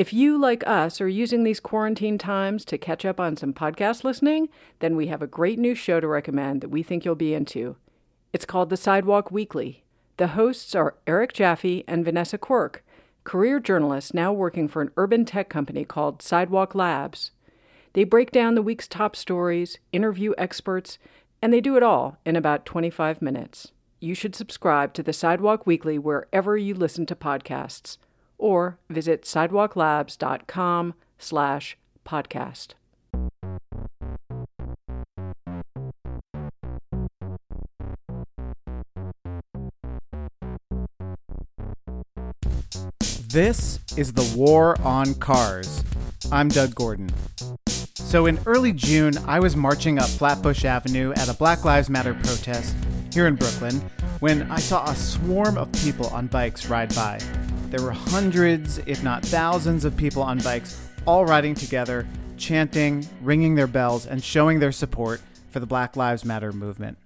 If you, like us, are using these quarantine times to catch up on some podcast listening, then we have a great new show to recommend that we think you'll be into. It's called The Sidewalk Weekly. The hosts are Eric Jaffe and Vanessa Quirk, career journalists now working for an urban tech company called Sidewalk Labs. They break down the week's top stories, interview experts, and they do it all in about 25 minutes. You should subscribe to the Sidewalk Weekly wherever you listen to podcasts or visit sidewalklabs.com slash podcast. This is the War on Cars. I'm Doug Gordon. So, in early June, I was marching up Flatbush Avenue at a Black Lives Matter protest here in Brooklyn when I saw a swarm of people on bikes ride by. There were hundreds, if not thousands, of people on bikes all riding together, chanting, ringing their bells, and showing their support for the Black Lives Matter movement.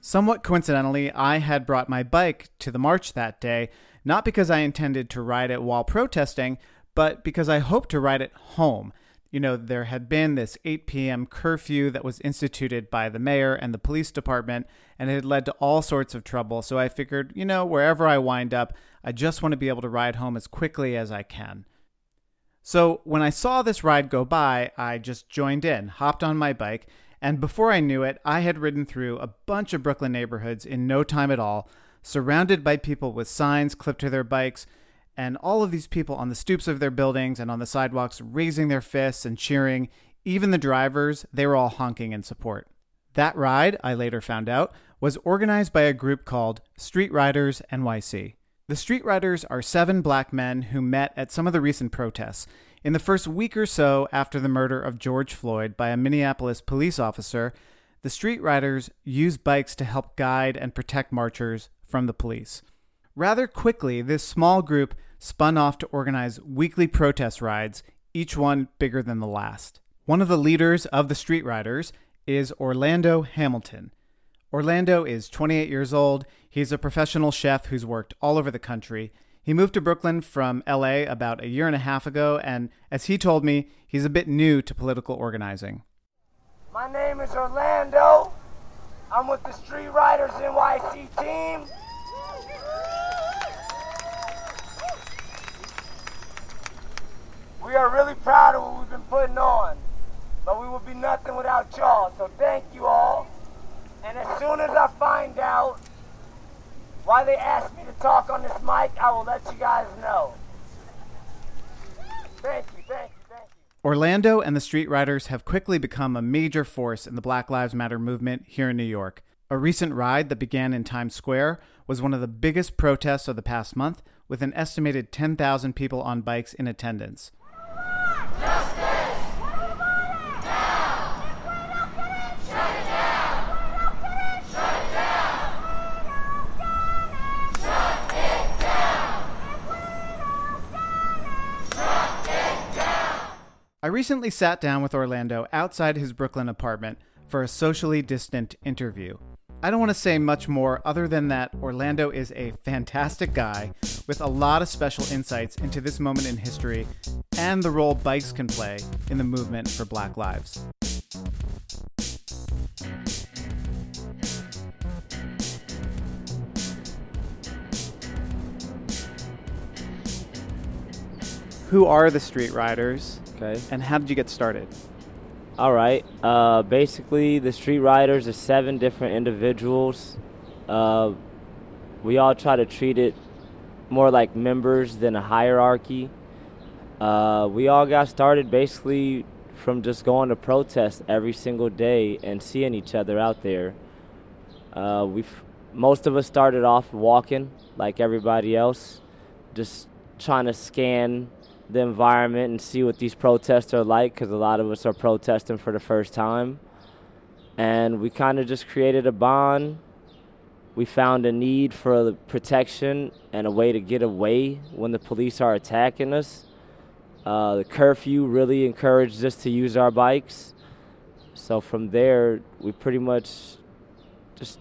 Somewhat coincidentally, I had brought my bike to the march that day, not because I intended to ride it while protesting, but because I hoped to ride it home you know, there had been this 8 p.m. curfew that was instituted by the mayor and the police department, and it had led to all sorts of trouble. So I figured, you know, wherever I wind up, I just want to be able to ride home as quickly as I can. So when I saw this ride go by, I just joined in, hopped on my bike, and before I knew it, I had ridden through a bunch of Brooklyn neighborhoods in no time at all, surrounded by people with signs clipped to their bikes and all of these people on the stoops of their buildings and on the sidewalks raising their fists and cheering, even the drivers, they were all honking in support. That ride, I later found out, was organized by a group called Street Riders NYC. The Street Riders are seven black men who met at some of the recent protests. In the first week or so after the murder of George Floyd by a Minneapolis police officer, the Street Riders used bikes to help guide and protect marchers from the police. Rather quickly, this small group spun off to organize weekly protest rides, each one bigger than the last. One of the leaders of the Street Riders is Orlando Hamilton. Orlando is 28 years old. He's a professional chef who's worked all over the country. He moved to Brooklyn from LA about a year and a half ago, and as he told me, he's a bit new to political organizing. My name is Orlando. I'm with the Street Riders NYC team. We are really proud of what we've been putting on, but we would be nothing without y'all. So thank you all. And as soon as I find out why they asked me to talk on this mic, I will let you guys know. Thank you, thank you. Orlando and the Street Riders have quickly become a major force in the Black Lives Matter movement here in New York. A recent ride that began in Times Square was one of the biggest protests of the past month, with an estimated 10,000 people on bikes in attendance. Recently sat down with Orlando outside his Brooklyn apartment for a socially distant interview. I don't want to say much more other than that Orlando is a fantastic guy with a lot of special insights into this moment in history and the role bikes can play in the movement for Black Lives. Who are the Street Riders? Okay. And how did you get started? All right. Uh, basically, the Street Riders are seven different individuals. Uh, we all try to treat it more like members than a hierarchy. Uh, we all got started basically from just going to protest every single day and seeing each other out there. Uh, we most of us started off walking like everybody else, just trying to scan the environment and see what these protests are like because a lot of us are protesting for the first time. And we kind of just created a bond. We found a need for protection and a way to get away when the police are attacking us. Uh, the curfew really encouraged us to use our bikes. So from there, we pretty much just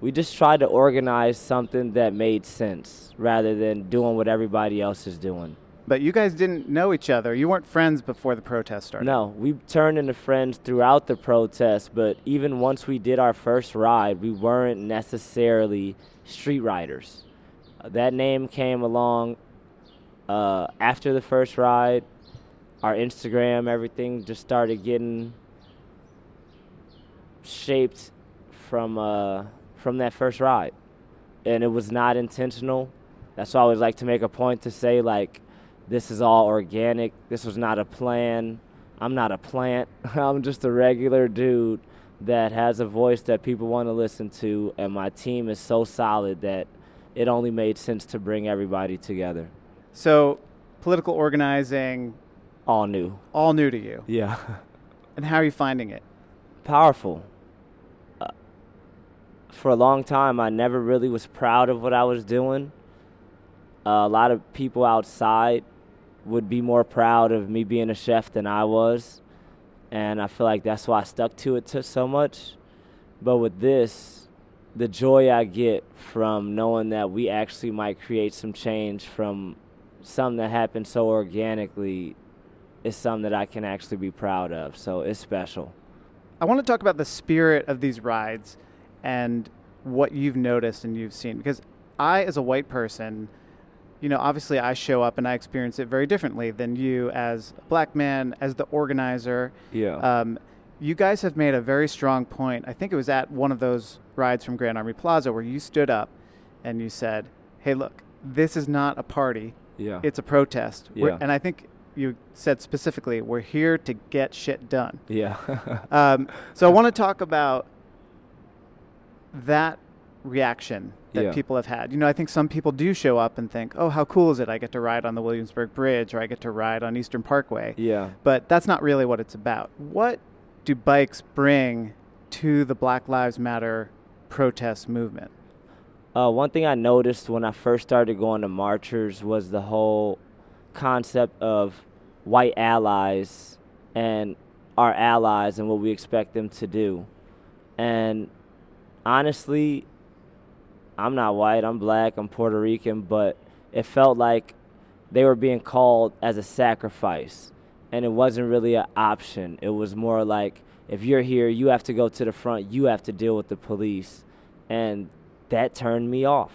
we just tried to organize something that made sense rather than doing what everybody else is doing. But you guys didn't know each other. You weren't friends before the protest started. No, we turned into friends throughout the protest, but even once we did our first ride, we weren't necessarily street riders. Uh, that name came along uh, after the first ride. Our Instagram, everything just started getting shaped from uh, from that first ride, and it was not intentional. That's why I always like to make a point to say like, this is all organic. This was not a plan. I'm not a plant. I'm just a regular dude that has a voice that people want to listen to, and my team is so solid that it only made sense to bring everybody together. So, political organizing, All new. all new to you. Yeah. And how are you finding it? Powerful. Uh, for a long time, I never really was proud of what I was doing. Uh, a lot of people outside would be more proud of me being a chef than I was. And I feel like that's why I stuck to it so much. But with this, the joy I get from knowing that we actually might create some change from something that happened so organically is something that I can actually be proud of. So it's special. I want to talk about the spirit of these rides and what you've noticed and you've seen. Because I, as a white person, you know, obviously I show up and I experience it very differently than you as a black man, as the organizer. Yeah. Um, you guys have made a very strong point. I think it was at one of those rides from Grand Army Plaza where you stood up and you said, hey, look, this is not a party, yeah. it's a protest. We're- Yeah. And I think you said specifically, we're here to get shit done. yeah. Um, so I want to talk about that reaction that Yeah. people have had. You know, I think some people do show up and think, "Oh, how cool is it? I get to ride on the Williamsburg Bridge, or I get to ride on Eastern Parkway." yeah. But that's not really what it's about. What do bikes bring to the Black Lives Matter protest movement? Uh, one thing I noticed when I first started going to marchers was the whole concept of white allies and our allies and what we expect them to do. And honestly, I'm not white, I'm black, I'm Puerto Rican, but it felt like they were being called as a sacrifice. And it wasn't really an option. It was more like if you're here, you have to go to the front, you have to deal with the police. And that turned me off.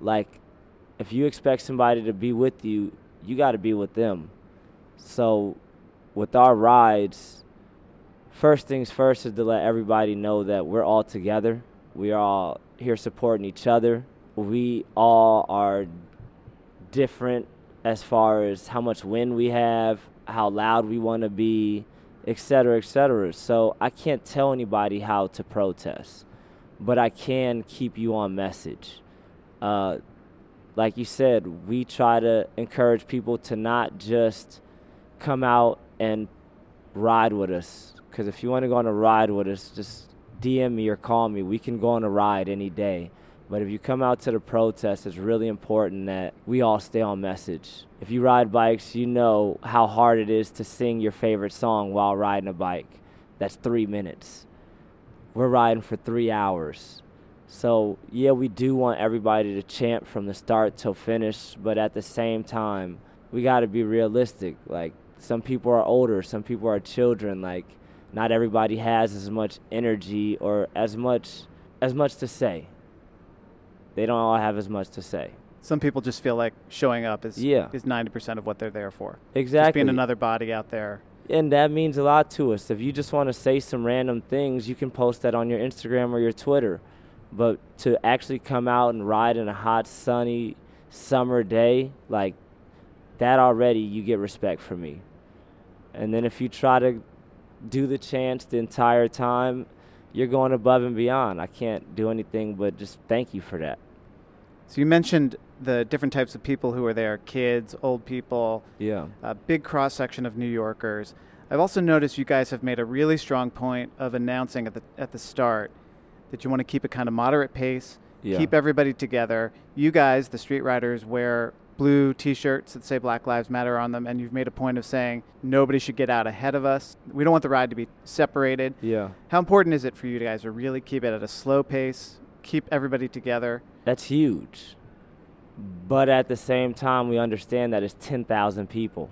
Like, if you expect somebody to be with you, you got to be with them. So, with our rides, first things first is to let everybody know that we're all together. We are all here supporting each other. We all are different as far as how much wind we have, how loud we want to be, et cetera, et cetera. So I can't tell anybody how to protest, but I can keep you on message. Uh, like you said, we try to encourage people to not just come out and ride with us. Because if you want to go on a ride with us, just DM me or call me. We can go on a ride any day. But if you come out to the protest, it's really important that we all stay on message. If you ride bikes, you know how hard it is to sing your favorite song while riding a bike. That's three minutes. We're riding for three hours. So, yeah, we do want everybody to chant from the start till finish, but at the same time, we got to be realistic. Like, some people are older, some people are children. Like, not everybody has as much energy or as much as much to say. They don't all have as much to say. Some people just feel like showing up is Yeah. is ninety percent of what they're there for. Just Exactly. being another body out there. and that means a lot to us. If you just want to say some random things, you can post that on your Instagram or your Twitter. But to actually come out and ride in a hot, sunny summer day, like that already, you get respect from me. And then if you try to do the chants the entire time, you're going above and beyond. I can't do anything but just thank you for that. So you mentioned the different types of people who are there: kids, old people, Yeah. a big cross section of New Yorkers. I've also noticed you guys have made a really strong point of announcing at the at the start that you want to keep a kind of moderate pace, Yeah. keep everybody together. You guys, the street riders, wear blue T-shirts that say Black Lives Matter on them, and you've made a point of saying nobody should get out ahead of us. We don't want the ride to be separated. Yeah. How important is it for you guys to really keep it at a slow pace, keep everybody together? That's huge. But at the same time, we understand that it's 10,000 people.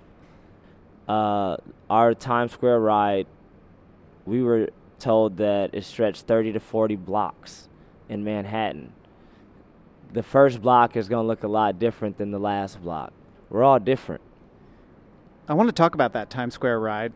Uh, our Times Square ride, we were told that it stretched 30 to 40 blocks in Manhattan. The first block is going to look a lot different than the last block. We're all different. I want to talk about that Times Square ride.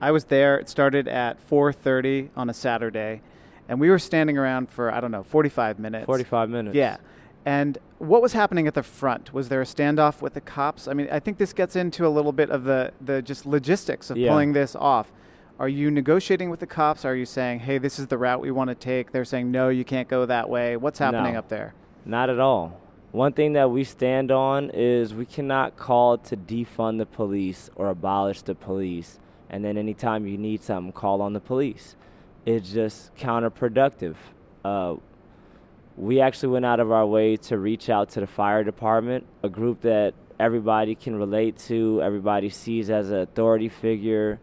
I was there. It started at 4:30 on a Saturday, and we were standing around for I don't know 45 minutes. 45 minutes. Yeah. And what was happening at the front? Was there a standoff with the cops? I mean, I think this gets into a little bit of the the just logistics of Yeah. pulling this off. Are you negotiating with the cops? Are you saying, "Hey, this is the route we want to take"? They're saying, "No, you can't go that way." What's happening No. up there? Not at all. One thing that we stand on is we cannot call to defund the police or abolish the police, and then anytime you need something, call on the police. It's just counterproductive. Uh, we actually went out of our way to reach out to the fire department, a group that everybody can relate to, everybody sees as an authority figure.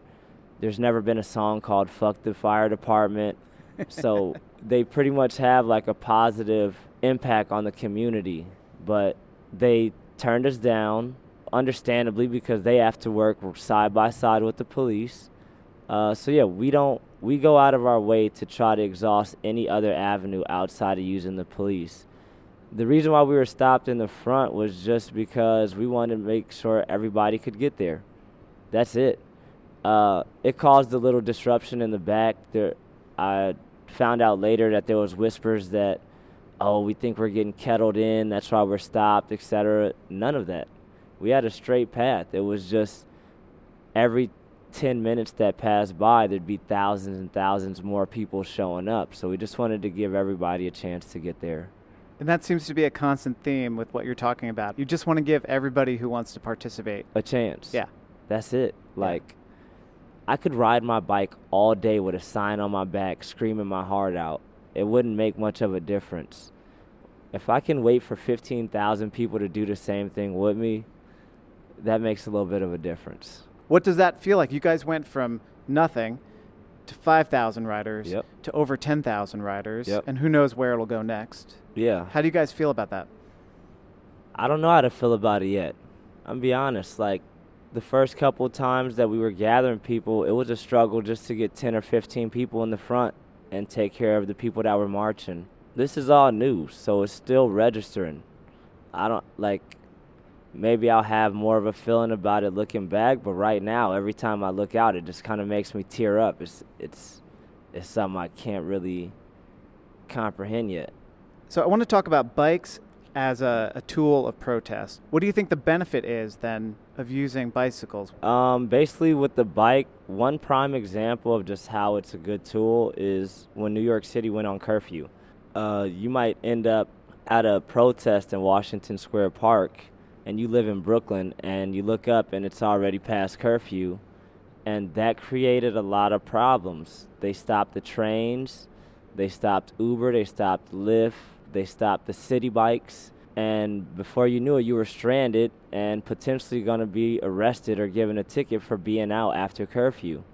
There's never been a song called Fuck the Fire Department. so they pretty much have like a positive impact on the community, but they turned us down, understandably, because they have to work side by side with the police. Uh, so yeah, we don't we go out of our way to try to exhaust any other avenue outside of using the police. The reason why we were stopped in the front was just because we wanted to make sure everybody could get there. That's it. Uh, it caused a little disruption in the back. There, I found out later that there was whispers that, oh, we think we're getting kettled in. That's why we're stopped, etc. None of that. We had a straight path. It was just every 10 minutes that passed by, there'd be thousands and thousands more people showing up. So we just wanted to give everybody a chance to get there. And that seems to be a constant theme with what you're talking about. You just want to give everybody who wants to participate. A chance. Yeah. That's it. Like, I could ride my bike all day with a sign on my back screaming my heart out. It wouldn't make much of a difference. If I can wait for 15,000 people to do the same thing with me, that makes a little bit of a difference. What does that feel like? You guys went from nothing to 5,000 riders Yep. to over 10,000 riders, Yep. and who knows where it'll go next. Yeah. How do you guys feel about that? I don't know how to feel about it yet. I'm be honest. Like the first couple of times that we were gathering people, it was a struggle just to get 10 or 15 people in the front and take care of the people that were marching. This is all new, so it's still registering. I don't like maybe I'll have more of a feeling about it looking back, but right now every time I look out it just kind of makes me tear up. It's it's it's something I can't really comprehend yet. So I want to talk about bikes as a, a tool of protest. What do you think the benefit is then of using bicycles? Um, basically, with the bike, one prime example of just how it's a good tool is when New York City went on curfew. Uh, you might end up at a protest in Washington Square Park, and you live in Brooklyn, and you look up and it's already past curfew, and that created a lot of problems. They stopped the trains, they stopped Uber, they stopped Lyft, they stopped the Citi Bikes, and before you knew it, you were stranded and potentially going to be arrested or given a ticket for being out after curfew.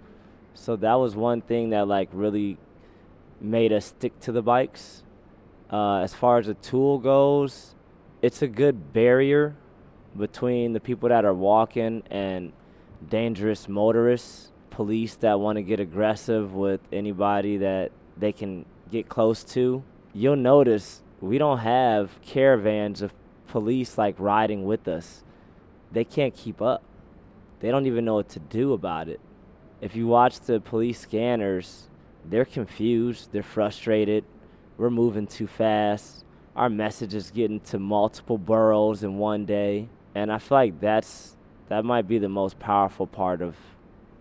So that was one thing that like really made us stick to the bikes. Uh, as far as a tool goes, it's a good barrier between the people that are walking and dangerous motorists, police that want to get aggressive with anybody that they can get close to. You'll notice we don't have caravans of police like riding with us. They can't keep up. They don't even know what to do about it. If you watch the police scanners, they're confused, they're frustrated. We're moving too fast. Our message is getting to multiple boroughs in one day. And I feel like that's that might be the most powerful part of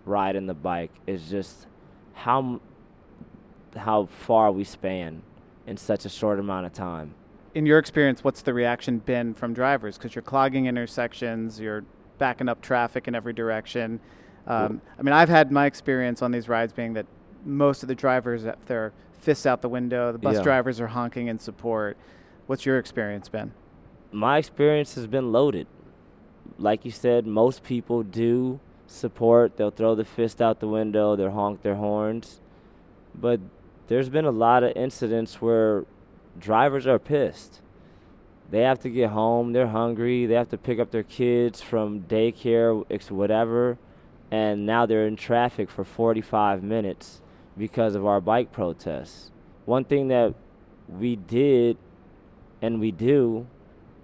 riding the bike is just how how far we span in such a short amount of time. In your experience, what's the reaction been from drivers? Because you're clogging intersections, you're backing up traffic in every direction. Um, I mean, I've had my experience on these rides being that most of the drivers have their fists out the window. The bus Yeah. drivers are honking in support. What's your experience been? my experience has been loaded. Like you said, most people do support. They'll throw the fist out the window, they'll honk their horns. But there's been a lot of incidents where drivers are pissed. they have to get home. They're hungry. They have to pick up their kids from daycare, whatever, and now they're in traffic for 45 minutes because of our bike protests. One thing that we did and we do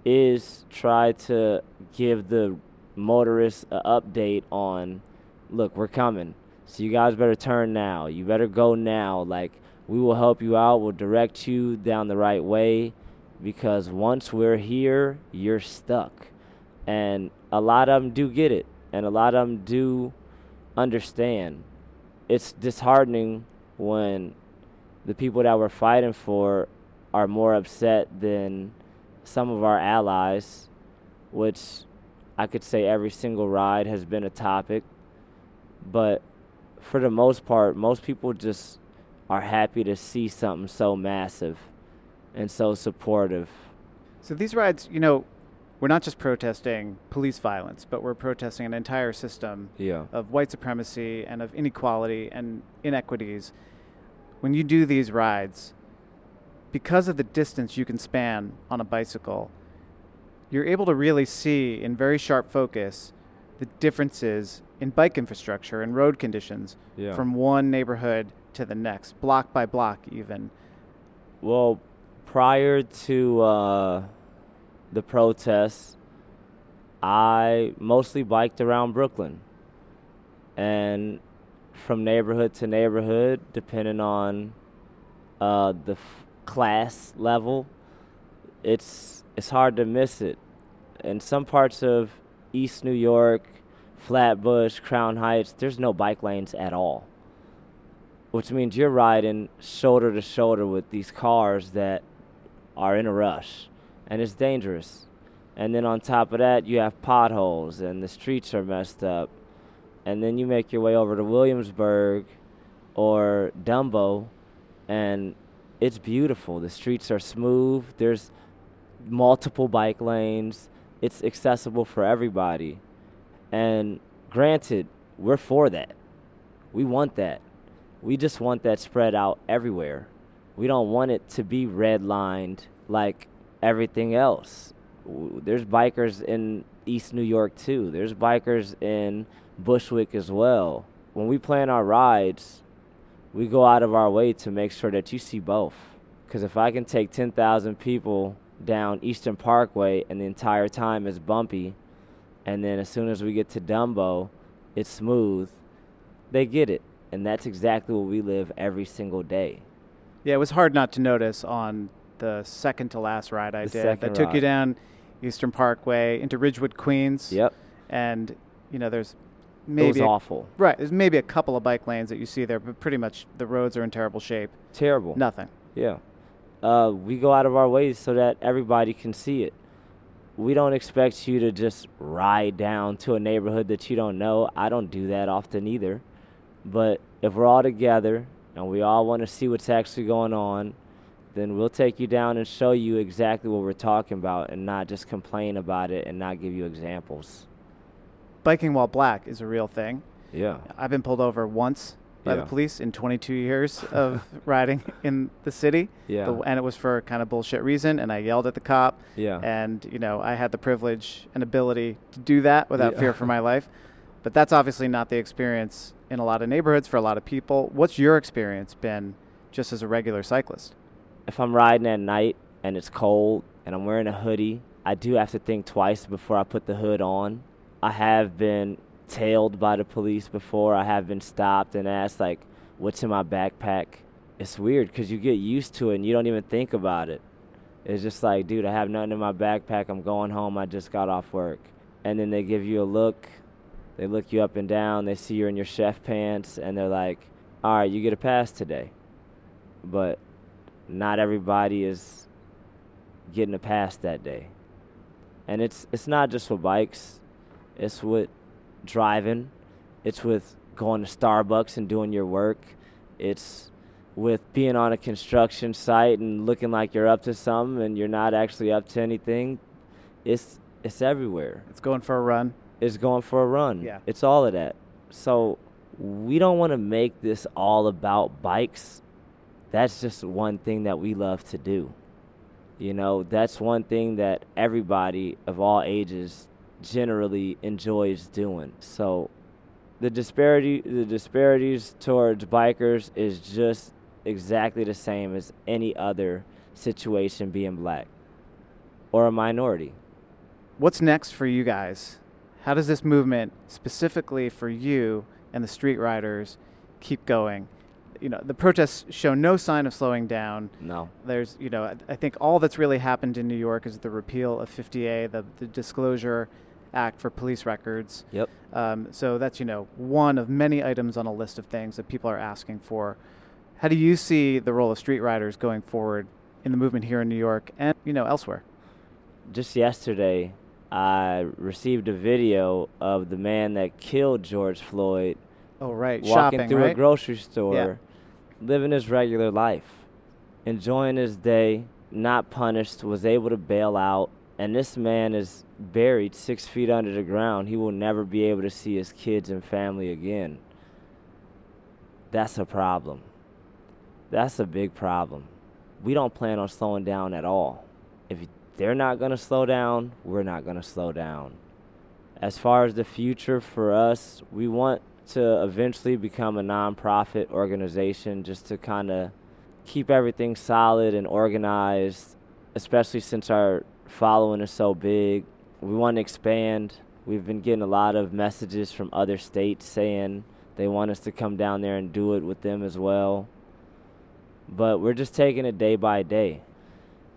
is try to give the motorists an update on look, we're coming. So you guys better turn now. You better go now. Like we will help you out. We'll direct you down the right way because once we're here, you're stuck. And a lot of them do get it, and a lot of them do understand. It's disheartening when the people that we're fighting for are more upset than some of our allies, which I could say every single ride has been a topic. But for the most part, most people just are happy to see something so massive and so supportive. So these rides, you know, we're not just protesting police violence, but we're protesting an entire system Yeah. of white supremacy and of inequality and inequities. When you do these rides, because of the distance you can span on a bicycle, you're able to really see in very sharp focus the differences in bike infrastructure and road conditions Yeah. from one neighborhood to the next, block by block, even. Well, prior to uh, the protests, I mostly biked around Brooklyn. And from neighborhood to neighborhood, depending on uh, the f- class level, it's it's hard to miss it. In some parts of East New York, Flatbush, Crown Heights, there's no bike lanes at all which means you're riding shoulder to shoulder with these cars that are in a rush and it's dangerous. And then on top of that, you have potholes and the streets are messed up. And then you make your way over to Williamsburg or Dumbo and it's beautiful. The streets are smooth. There's multiple bike lanes. It's accessible for everybody. And granted, we're for that. We want that. We just want that spread out everywhere. We don't want it to be redlined like everything else. There's bikers in East New York too. There's bikers in Bushwick as well. When we plan our rides, we go out of our way to make sure that you see both. Because if I can take 10,000 people down Eastern Parkway and the entire time is bumpy, and then as soon as we get to Dumbo, it's smooth, they get it. And that's exactly what we live every single day. Yeah, it was hard not to notice on the second to last ride I The did. That took you down Eastern Parkway into Ridgewood, Queens. Yep. And, you know, there's it maybe. was a- awful. Right. There's maybe a couple of bike lanes that you see there, but pretty much the roads are in terrible shape. Terrible. Nothing. Yeah. Uh, we go out of our ways so that everybody can see it. We don't expect you to just ride down to a neighborhood that you don't know. I don't do that often either. But if we're all together and we all want to see what's actually going on, then we'll take you down and show you exactly what we're talking about and not just complain about it and not give you examples. Biking while black is a real thing. Yeah. I've been pulled over once by the police in 22 years of riding in the city. Yeah. The- and it was for kind of bullshit reason. And I yelled at the cop. Yeah. And, you know, I had the privilege and ability to do that without Yeah. fear for my life. But that's obviously not the experience in a lot of neighborhoods for a lot of people. What's your experience been just as a regular cyclist? if I'm riding at night and it's cold and I'm wearing a hoodie, I do have to think twice before I put the hood on. I have been tailed by the police before. I have been stopped and asked like, "What's in my backpack?" It's weird because you get used to it and you don't even think about it. It's just like, dude, I have nothing in my backpack. I'm going home. I just got off work, and then they give you a look. They look you up and down. They see you're in your chef pants, and they're like, "All right, you get a pass today." But not everybody is getting a pass that day. And it's it's not just for bikes. It's with driving. It's with going to Starbucks and doing your work. It's with being on a construction site and looking like you're up to something and you're not actually up to anything. It's it's everywhere. It's going for a run. It's going for a run. Yeah. It's all of that. So we don't want to make this all about bikes. That's just one thing that we love to do. You know, that's one thing that everybody of all ages generally enjoys doing. So the disparity the disparities towards bikers is just exactly the same as any other situation being black or a minority. What's next for you guys? How does this movement specifically for you and the street riders keep going? You know, the protests show no sign of slowing down. No. There's, you know, I- I think all that's really happened in New York is the repeal of 50A, the, the Disclosure Act for police records. Yep. Um, so that's, you know, one of many items on a list of things that people are asking for. How do you see the role of street riders going forward in the movement here in New York and, you know, elsewhere? Just yesterday, I received a video of the man that killed George Floyd Oh, right. walking Shopping, through right? a grocery store, living his regular life, enjoying his day, not punished, was able to bail out. And this man is buried six feet under the ground. He will never be able to see his kids and family again. That's a problem. That's a big problem. We don't plan on slowing down at all. If they're not going to slow down, we're not going to slow down. As far as the future for us, we want to eventually become a nonprofit organization just to kind of keep everything solid and organized, especially since our following is so big. We want to expand. We've been getting a lot of messages from other states saying they want us to come down there and do it with them as well. But we're just taking it day by day.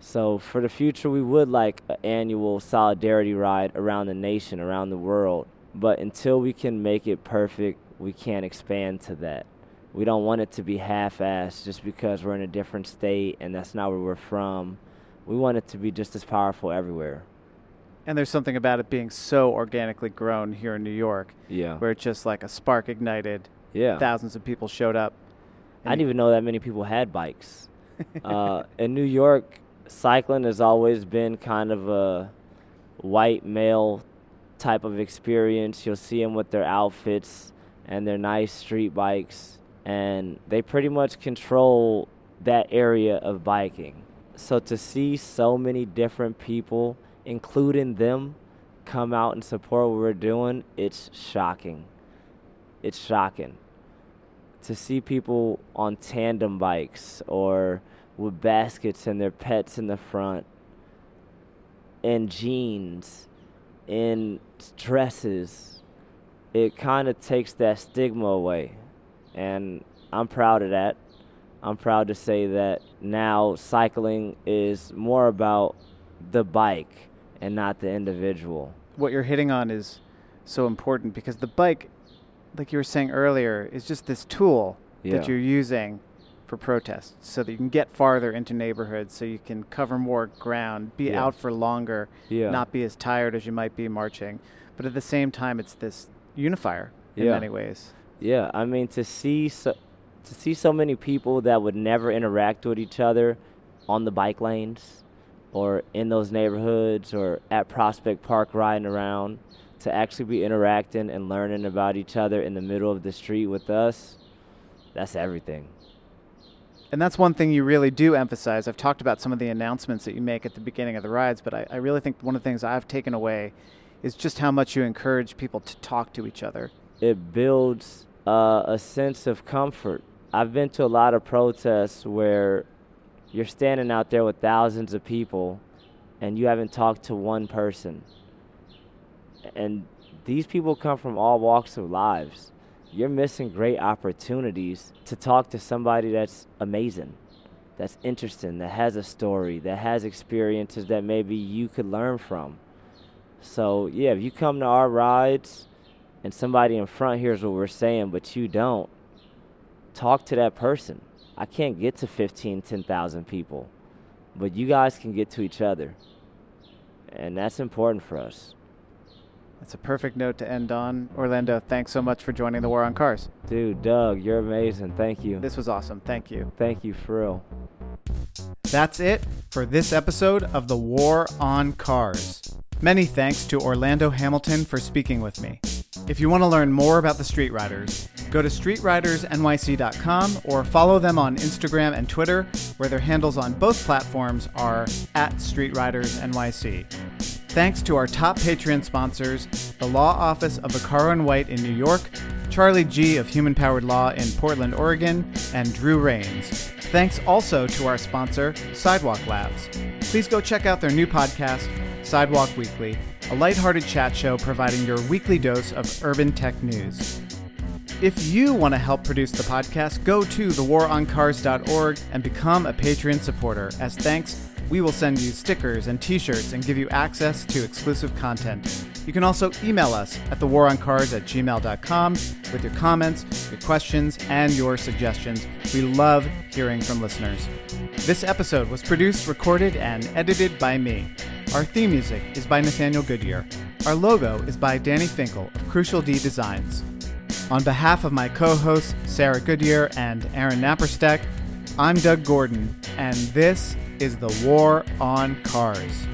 So for the future, we would like an annual solidarity ride around the nation, around the world. But until we can make it perfect, we can't expand to that. We don't want it to be half-assed just because we're in a different state and that's not where we're from. We want it to be just as powerful everywhere. And there's something about it being so organically grown here in New York, Yeah. where it's just like a spark ignited. Yeah. Thousands of people showed up. I didn't even know that many people had bikes. uh, in New York, cycling has always been kind of a white male type of experience. You'll see them with their outfits and their nice street bikes, and they pretty much control that area of biking. So to see so many different people, including them, come out and support what we're doing, it's shocking. It's shocking to see people on tandem bikes or with baskets and their pets in the front, in jeans, in dresses, it kind of takes that stigma away. And I'm proud of that. I'm proud to say that now cycling is more about the bike and not the individual. What you're hitting on is so important because the bike, like you were saying earlier, is just this tool Yeah. that you're using for protests so that you can get farther into neighborhoods, so you can cover more ground, be Yeah. out for longer, Yeah. not be as tired as you might be marching. But at the same time, it's this unifier in Yeah. many ways. Yeah, I mean to see so, to see so many people that would never interact with each other on the bike lanes or in those neighborhoods or at Prospect Park riding around to actually be interacting and learning about each other in the middle of the street with us. That's everything. And that's one thing you really do emphasize. I've talked about some of the announcements that you make at the beginning of the rides, but I, I really think one of the things I've taken away is just how much you encourage people to talk to each other. it builds uh, a sense of comfort. I've been to a lot of protests where you're standing out there with thousands of people and you haven't talked to one person. And these people come from all walks of lives. You're missing great opportunities to talk to somebody that's amazing, that's interesting, that has a story, that has experiences that maybe you could learn from. So, yeah, if you come to our rides, and somebody in front hears what we're saying, but you don't, talk to that person. I can't get to 15, 10,000 people, but you guys can get to each other. And that's important for us. That's a perfect note to end on. Orlando, thanks so much for joining the War on Cars. Dude, Doug, you're amazing. Thank you. This was awesome. Thank you. Thank you for real. That's it for this episode of The War on Cars. Many thanks to Orlando Hamilton for speaking with me. If you want to learn more about the Street Riders, Go to streetridersnyc.com or follow them on Instagram and Twitter, where their handles on both platforms are at streetridersnyc. Thanks to our top Patreon sponsors, the Law Office of Vaccaro and White in New York, Charlie G of Human Powered Law in Portland, Oregon, and Drew Rains. Thanks also to our sponsor, Sidewalk Labs. Please go check out their new podcast, Sidewalk Weekly, a lighthearted chat show providing your weekly dose of urban tech news. If you want to help produce the podcast, go to thewaroncars.org and become a Patreon supporter. As thanks, we will send you stickers and t shirts and give you access to exclusive content. You can also email us at thewaroncars at gmail.com with your comments, your questions, and your suggestions. We love hearing from listeners. This episode was produced, recorded, and edited by me. Our theme music is by Nathaniel Goodyear. Our logo is by Danny Finkel of Crucial D Designs. On behalf of my co hosts, Sarah Goodyear and Aaron Naparstek, I'm Doug Gordon, and this is The War on Cars.